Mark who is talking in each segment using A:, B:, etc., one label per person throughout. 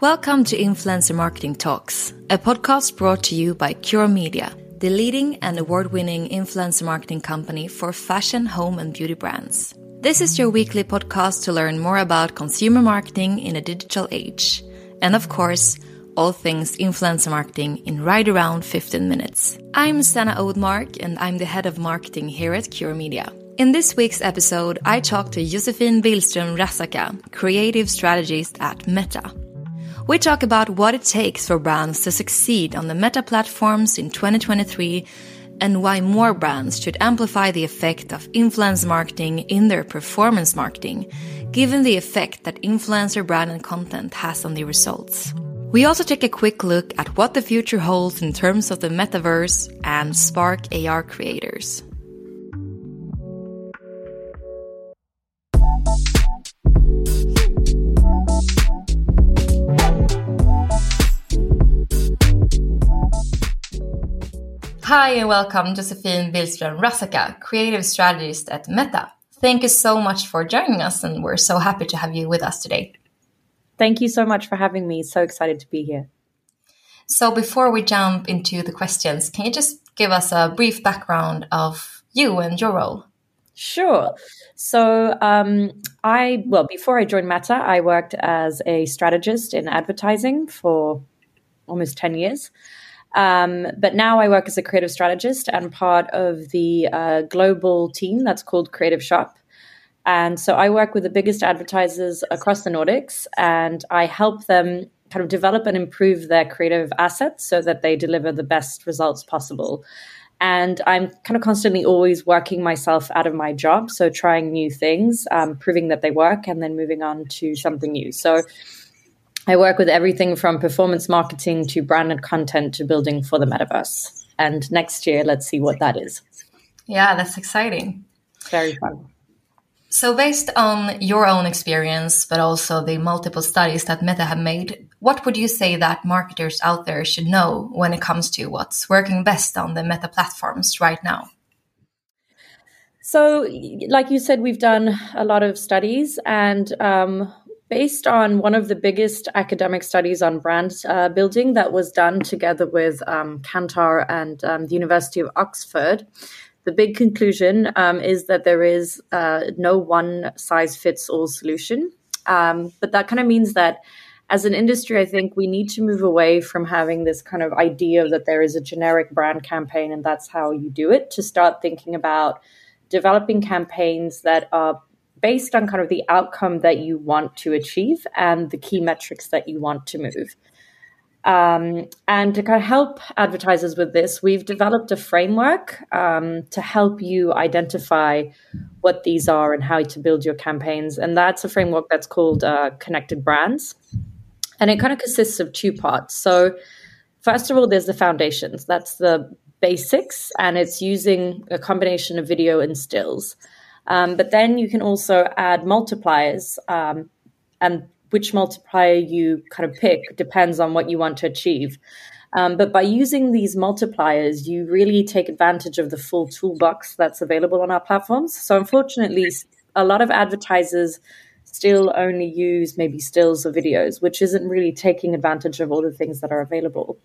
A: Welcome to Influencer Marketing Talks, a podcast brought to you by Cure Media, the leading and award winning influencer marketing company for fashion, home, and beauty brands. This is your weekly podcast to learn more about consumer marketing in a digital age. And of course, all things influencer marketing in right around 15 minutes. I'm Sana Oudmark, and I'm the head of marketing here at Cure Media. In this week's episode, I talked to Josefine Billström Raasakka, creative strategist at Meta. We talk about what it takes for brands to succeed on the meta platforms in 2023 and why more brands should amplify the effect of influence marketing in their performance marketing, given the effect that influencer brand and content has on the results. We also take a quick look at what the future holds in terms of the metaverse and Spark AR creators. Hi and welcome, Josefine Billström Raasakka, creative strategist at Meta. Thank you so much for joining us, and we're so happy to have you with us today.
B: Thank you so much for having me. So excited to be here.
A: So, before we jump into the questions, can you just give us a brief background of you and your role?
B: Sure. So, um, I, well, before I joined Meta, I worked as a strategist in advertising for almost 10 years. Um, but now I work as a creative strategist and part of the uh, global team that's called Creative Shop. And so I work with the biggest advertisers across the Nordics and I help them kind of develop and improve their creative assets so that they deliver the best results possible. And I'm kind of constantly always working myself out of my job. So trying new things, um, proving that they work, and then moving on to something new. So I work with everything from performance marketing to branded content to building for the metaverse. And next year, let's see what that is.
A: Yeah, that's exciting.
B: Very fun.
A: So, based on your own experience, but also the multiple studies that Meta have made, what would you say that marketers out there should know when it comes to what's working best on the Meta platforms right now?
B: So, like you said, we've done a lot of studies, and um, based on one of the biggest academic studies on brand uh, building that was done together with um, Kantar and um, the University of Oxford. The big conclusion um, is that there is uh, no one size fits all solution. Um, but that kind of means that as an industry, I think we need to move away from having this kind of idea that there is a generic brand campaign and that's how you do it to start thinking about developing campaigns that are based on kind of the outcome that you want to achieve and the key metrics that you want to move. Um, and to kind of help advertisers with this, we've developed a framework um, to help you identify what these are and how to build your campaigns. And that's a framework that's called uh, Connected Brands. And it kind of consists of two parts. So, first of all, there's the foundations. That's the basics, and it's using a combination of video and stills. Um, but then you can also add multipliers, um, and which multiplier you kind of pick depends on what you want to achieve. Um, but by using these multipliers, you really take advantage of the full toolbox that's available on our platforms. So, unfortunately, a lot of advertisers still only use maybe stills or videos, which isn't really taking advantage of all the things that are available.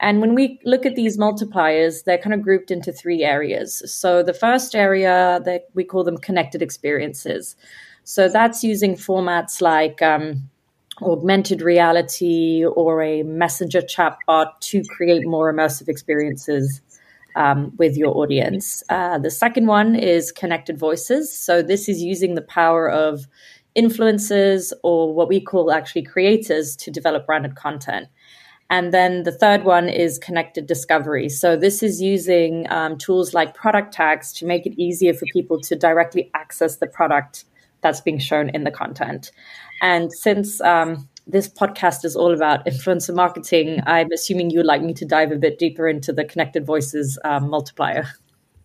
B: And when we look at these multipliers, they're kind of grouped into three areas. So the first area that we call them connected experiences. So that's using formats like um, augmented reality or a messenger chatbot to create more immersive experiences um, with your audience. Uh, the second one is connected voices. So this is using the power of influencers or what we call actually creators to develop branded content. And then the third one is connected discovery. So this is using um, tools like product tags to make it easier for people to directly access the product that's being shown in the content. And since um, this podcast is all about influencer marketing, I'm assuming you'd like me to dive a bit deeper into the connected voices um, multiplier.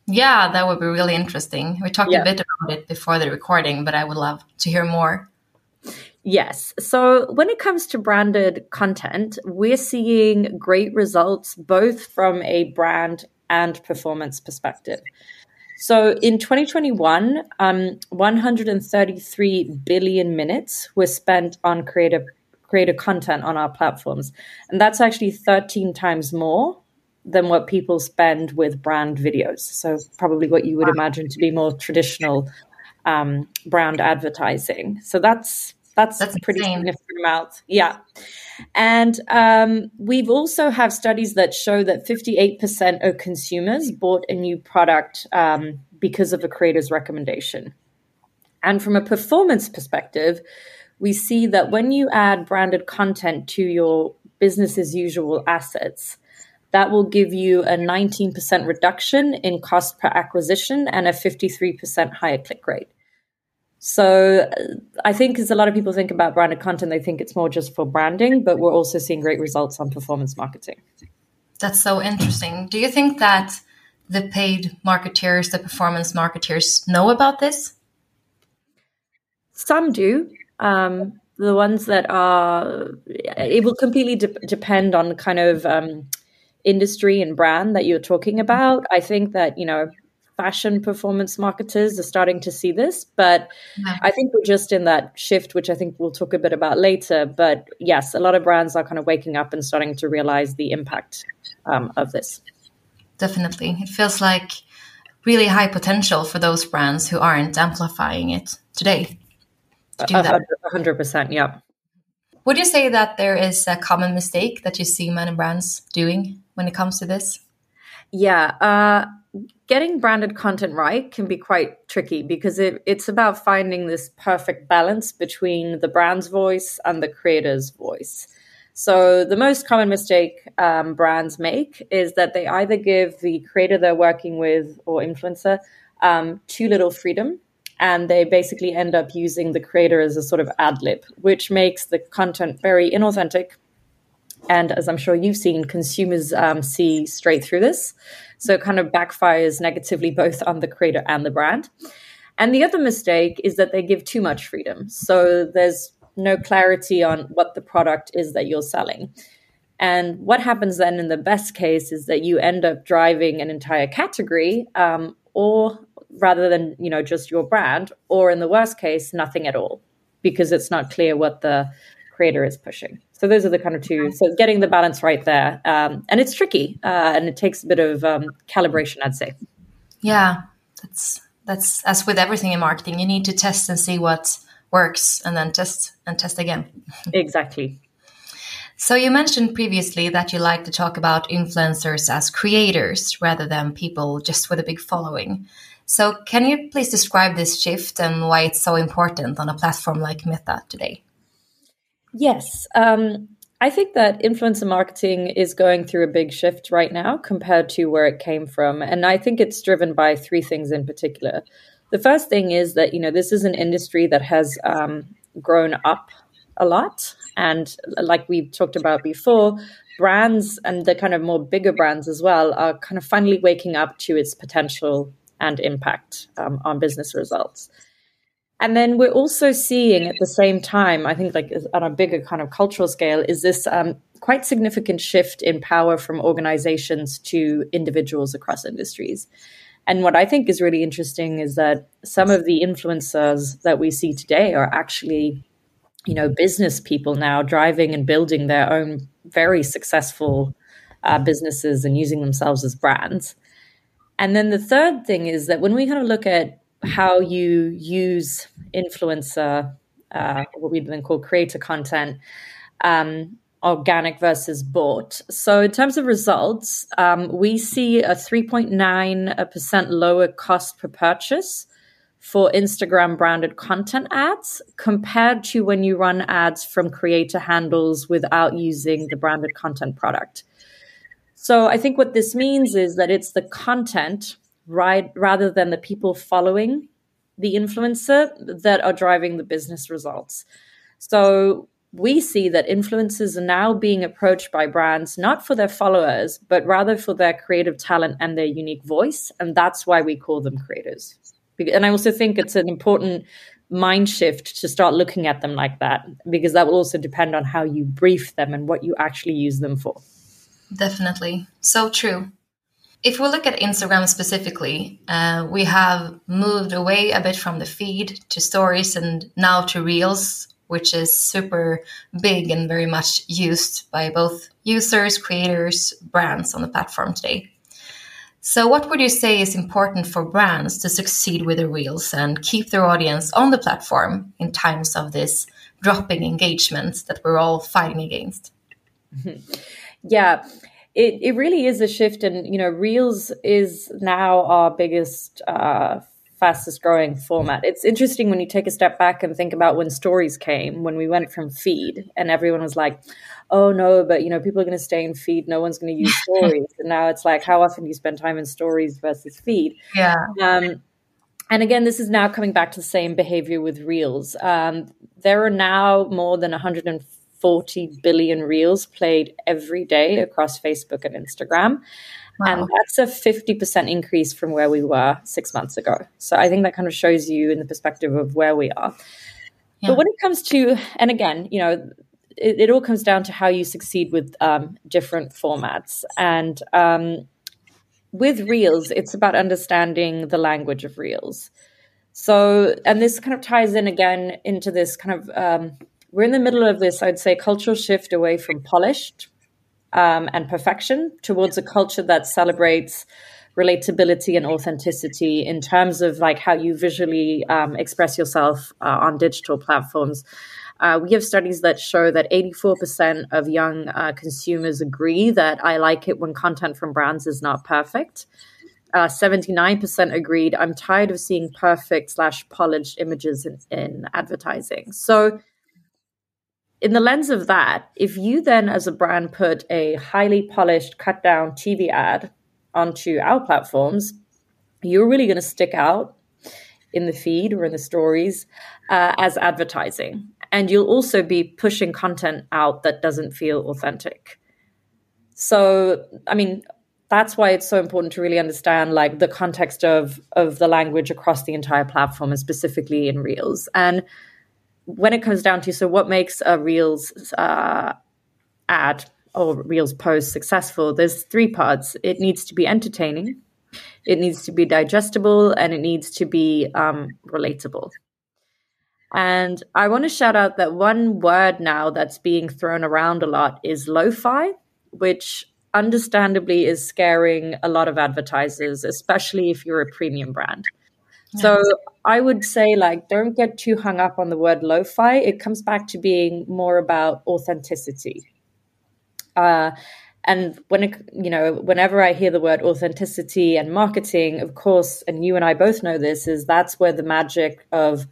A: Yeah, that would be really interesting. We talked yeah. a bit about it before the recording, but I would love to hear more.
B: Yes. So when it comes to branded content, we're seeing great results both from a brand and performance perspective. So in 2021, um, 133 billion minutes were spent on creative creative content on our platforms, and that's actually 13 times more than what people spend with brand videos. So probably what you would imagine to be more traditional um, brand advertising. So that's that's, That's pretty insane. significant amount. Yeah. And um, we've also have studies that show that 58% of consumers bought a new product um, because of a creator's recommendation. And from a performance perspective, we see that when you add branded content to your business as usual assets, that will give you a 19% reduction in cost per acquisition and a 53% higher click rate. So I think as a lot of people think about branded content, they think it's more just for branding, but we're also seeing great results on performance marketing.
A: That's so interesting. Do you think that the paid marketeers, the performance marketeers know about this?
B: Some do. Um, the ones that are, it will completely de- depend on kind of um, industry and brand that you're talking about. I think that, you know, fashion performance marketers are starting to see this, but yeah. I think we're just in that shift, which I think we'll talk a bit about later. But yes, a lot of brands are kind of waking up and starting to realize the impact um, of this.
A: Definitely. It feels like really high potential for those brands who aren't amplifying it today.
B: To do that. 100%, yeah.
A: Would you say that there is a common mistake that you see many brands doing when it comes to this?
B: Yeah. Uh, getting branded content right can be quite tricky because it, it's about finding this perfect balance between the brand's voice and the creator's voice. So, the most common mistake um, brands make is that they either give the creator they're working with or influencer um, too little freedom, and they basically end up using the creator as a sort of ad lib, which makes the content very inauthentic. And as I'm sure you've seen, consumers um, see straight through this. So it kind of backfires negatively both on the creator and the brand. And the other mistake is that they give too much freedom. So there's no clarity on what the product is that you're selling. And what happens then in the best case is that you end up driving an entire category, um, or rather than you know just your brand, or in the worst case, nothing at all, because it's not clear what the creator is pushing. So those are the kind of two. So getting the balance right there, um, and it's tricky, uh, and it takes a bit of um, calibration, I'd say.
A: Yeah, that's that's as with everything in marketing, you need to test and see what works, and then test and test again.
B: exactly.
A: So you mentioned previously that you like to talk about influencers as creators rather than people just with a big following. So can you please describe this shift and why it's so important on a platform like Meta today?
B: Yes. Um, I think that influencer marketing is going through a big shift right now compared to where it came from. And I think it's driven by three things in particular. The first thing is that, you know, this is an industry that has um, grown up a lot. And like we've talked about before, brands and the kind of more bigger brands as well are kind of finally waking up to its potential and impact um, on business results. And then we're also seeing at the same time, I think, like on a bigger kind of cultural scale, is this um, quite significant shift in power from organizations to individuals across industries. And what I think is really interesting is that some of the influencers that we see today are actually, you know, business people now driving and building their own very successful uh, businesses and using themselves as brands. And then the third thing is that when we kind of look at how you use influencer, uh, what we then call creator content, um, organic versus bought. So, in terms of results, um, we see a 3.9% lower cost per purchase for Instagram branded content ads compared to when you run ads from creator handles without using the branded content product. So, I think what this means is that it's the content right rather than the people following the influencer that are driving the business results. So we see that influencers are now being approached by brands not for their followers, but rather for their creative talent and their unique voice. And that's why we call them creators. And I also think it's an important mind shift to start looking at them like that, because that will also depend on how you brief them and what you actually use them for.
A: Definitely. So true. If we look at Instagram specifically, uh, we have moved away a bit from the feed to stories and now to reels, which is super big and very much used by both users, creators, brands on the platform today. So, what would you say is important for brands to succeed with the reels and keep their audience on the platform in times of this dropping engagement that we're all fighting against?
B: Yeah, it, it really is a shift and you know reels is now our biggest uh, fastest growing format. It's interesting when you take a step back and think about when stories came when we went from feed and everyone was like oh no but you know people are going to stay in feed. No one's going to use stories. And now it's like how often do you spend time in stories versus feed?
A: Yeah.
B: Um, and again, this is now coming back to the same behavior with reels. Um, there are now more than 150 40 billion reels played every day across Facebook and Instagram. Wow. And that's a 50% increase from where we were six months ago. So I think that kind of shows you in the perspective of where we are. Yeah. But when it comes to, and again, you know, it, it all comes down to how you succeed with um, different formats. And um, with Reels, it's about understanding the language of Reels. So, and this kind of ties in again into this kind of um, we're in the middle of this, I'd say, cultural shift away from polished um, and perfection towards a culture that celebrates relatability and authenticity in terms of like how you visually um, express yourself uh, on digital platforms. Uh, we have studies that show that 84% of young uh, consumers agree that I like it when content from brands is not perfect. Uh, 79% agreed I'm tired of seeing perfect slash polished images in, in advertising. So in the lens of that, if you then as a brand put a highly polished, cut down TV ad onto our platforms, you're really going to stick out in the feed or in the stories uh, as advertising. And you'll also be pushing content out that doesn't feel authentic. So, I mean, that's why it's so important to really understand like the context of of the language across the entire platform and specifically in reels and when it comes down to so what makes a reels uh, ad or reels post successful there's three parts. It needs to be entertaining it needs to be digestible and it needs to be um, relatable. And i want to shout out that one word now that's being thrown around a lot is lo-fi which understandably is scaring a lot of advertisers especially if you're a premium brand. So I would say, like, don't get too hung up on the word lo fi. It comes back to being more about authenticity. Uh, and when it, you know, whenever I hear the word authenticity and marketing, of course, and you and I both know this, is that's where the magic of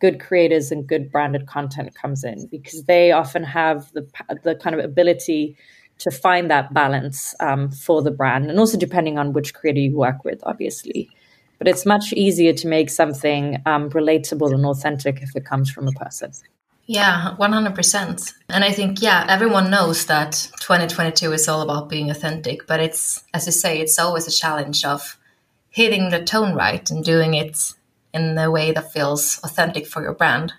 B: good creators and good branded content comes in because they often have the the kind of ability to find that balance um, for the brand and also depending on which creator you work with obviously but it's much easier to make something um, relatable and authentic if it comes from a person.
A: Yeah 100% and i think yeah everyone knows that 2022 is all about being authentic but it's as you say it's always a challenge of hitting the tone right and doing it in a way that feels authentic for your brand.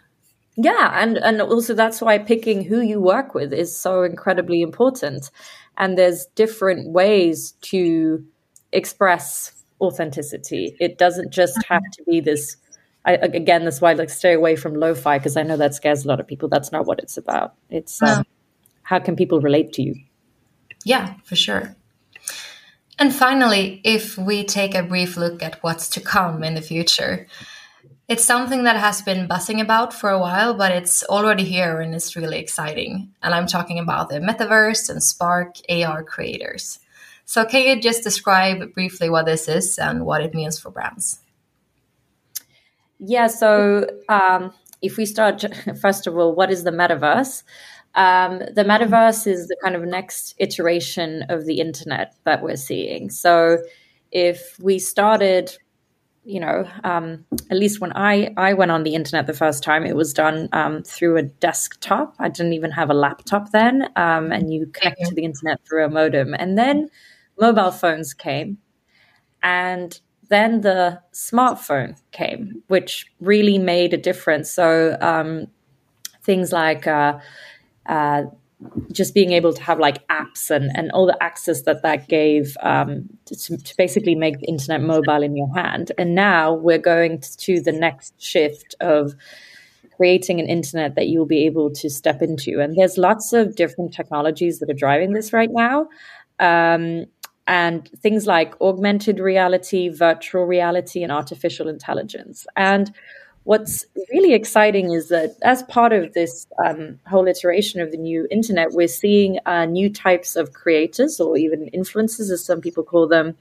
B: Yeah and and also that's why picking who you work with is so incredibly important. And there's different ways to express authenticity. It doesn't just have to be this I, again that's why I like stay away from lo-fi because i know that scares a lot of people. That's not what it's about. It's um, how can people relate to you?
A: Yeah for sure. And finally if we take a brief look at what's to come in the future it's something that has been buzzing about for a while, but it's already here and it's really exciting. And I'm talking about the metaverse and Spark AR creators. So, can you just describe briefly what this is and what it means for brands?
B: Yeah, so um, if we start, first of all, what is the metaverse? Um, the metaverse is the kind of next iteration of the internet that we're seeing. So, if we started you know, um, at least when I, I went on the internet the first time, it was done um, through a desktop. I didn't even have a laptop then. Um, and you connect to the internet through a modem. And then mobile phones came. And then the smartphone came, which really made a difference. So um, things like uh, uh, just being able to have like apps and, and all the access that that gave um, to, to, basically make the internet mobile in your hand. And now we're going to the next shift of creating an internet that you'll be able to step into. And there's lots of different technologies that are driving this right now. Um, and things like augmented reality, virtual reality, and artificial intelligence. And what's really exciting is that as part of this um, whole iteration of the new internet, we're seeing uh, new types of creators or even influencers, as some people call them,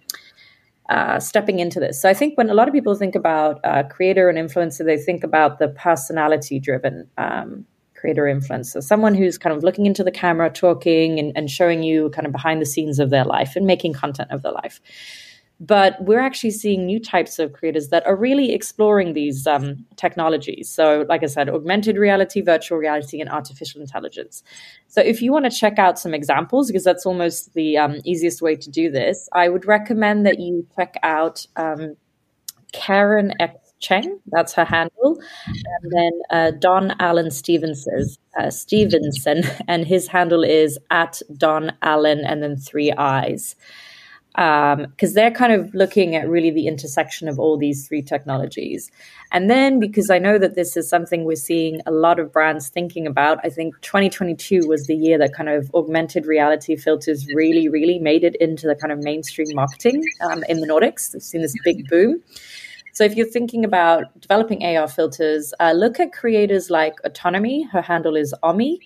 B: uh, stepping into this. So I think when a lot of people think about uh, creator and influencer, they think about the personality driven um, creator influencer, someone who's kind of looking into the camera, talking and, and showing you kind of behind the scenes of their life and making content of their life. But we're actually seeing new types of creators that are really exploring these um, technologies. So, like I said, augmented reality, virtual reality, and artificial intelligence. So, if you want to check out some examples, because that's almost the um, easiest way to do this, I would recommend that you check out um, Karen Cheng, that's her handle, and then uh, Don Allen Stevenson, uh, Stevenson, and his handle is at Don Allen, and then three eyes because um, they're kind of looking at really the intersection of all these three technologies. And then, because I know that this is something we're seeing a lot of brands thinking about, I think 2022 was the year that kind of augmented reality filters really, really made it into the kind of mainstream marketing um, in the Nordics. We've seen this big boom. So, if you're thinking about developing AR filters, uh, look at creators like Autonomy. Her handle is ommy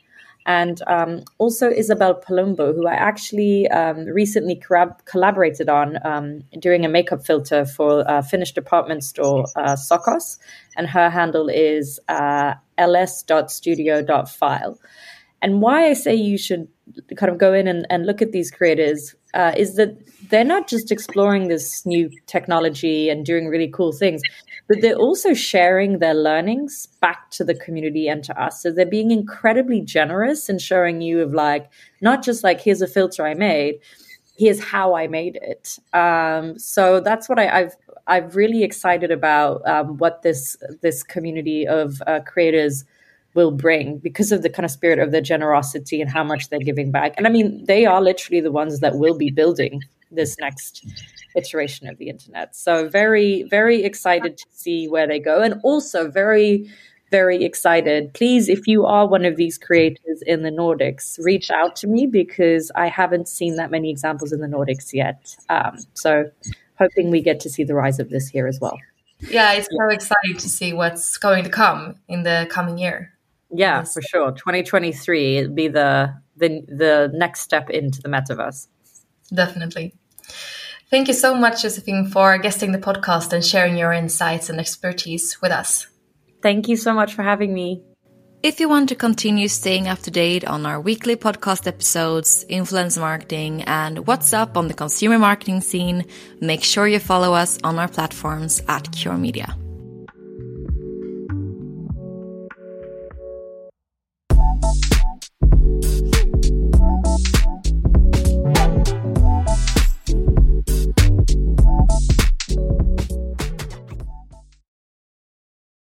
B: and um, also Isabel Palumbo, who I actually um, recently collaborated on um, doing a makeup filter for a Finnish department store, uh, Sokos, and her handle is uh, ls.studio.file. And why I say you should kind of go in and, and look at these creators uh, is that they're not just exploring this new technology and doing really cool things but they're also sharing their learnings back to the community and to us. So they're being incredibly generous and showing you of like, not just like, here's a filter I made, here's how I made it. Um, so that's what I, have I'm really excited about um, what this this community of uh, creators will bring because of the kind of spirit of their generosity and how much they're giving back. And I mean, they are literally the ones that will be building this next iteration of the internet. So very, very excited to see where they go, and also very, very excited. Please, if you are one of these creators in the Nordics, reach out to me because I haven't seen that many examples in the Nordics yet. Um, so hoping we get to see the rise of this here as well.
A: Yeah, it's so exciting to see what's going to come in the coming year.
B: Yeah, yes. for sure. 2023 it'll be the the the next step into the metaverse.
A: Definitely. Thank you so much, Josefine, for guesting the podcast and sharing your insights and expertise with us.
B: Thank you so much for having me.
A: If you want to continue staying up to date on our weekly podcast episodes, influence marketing, and what's up on the consumer marketing scene, make sure you follow us on our platforms at Cure Media.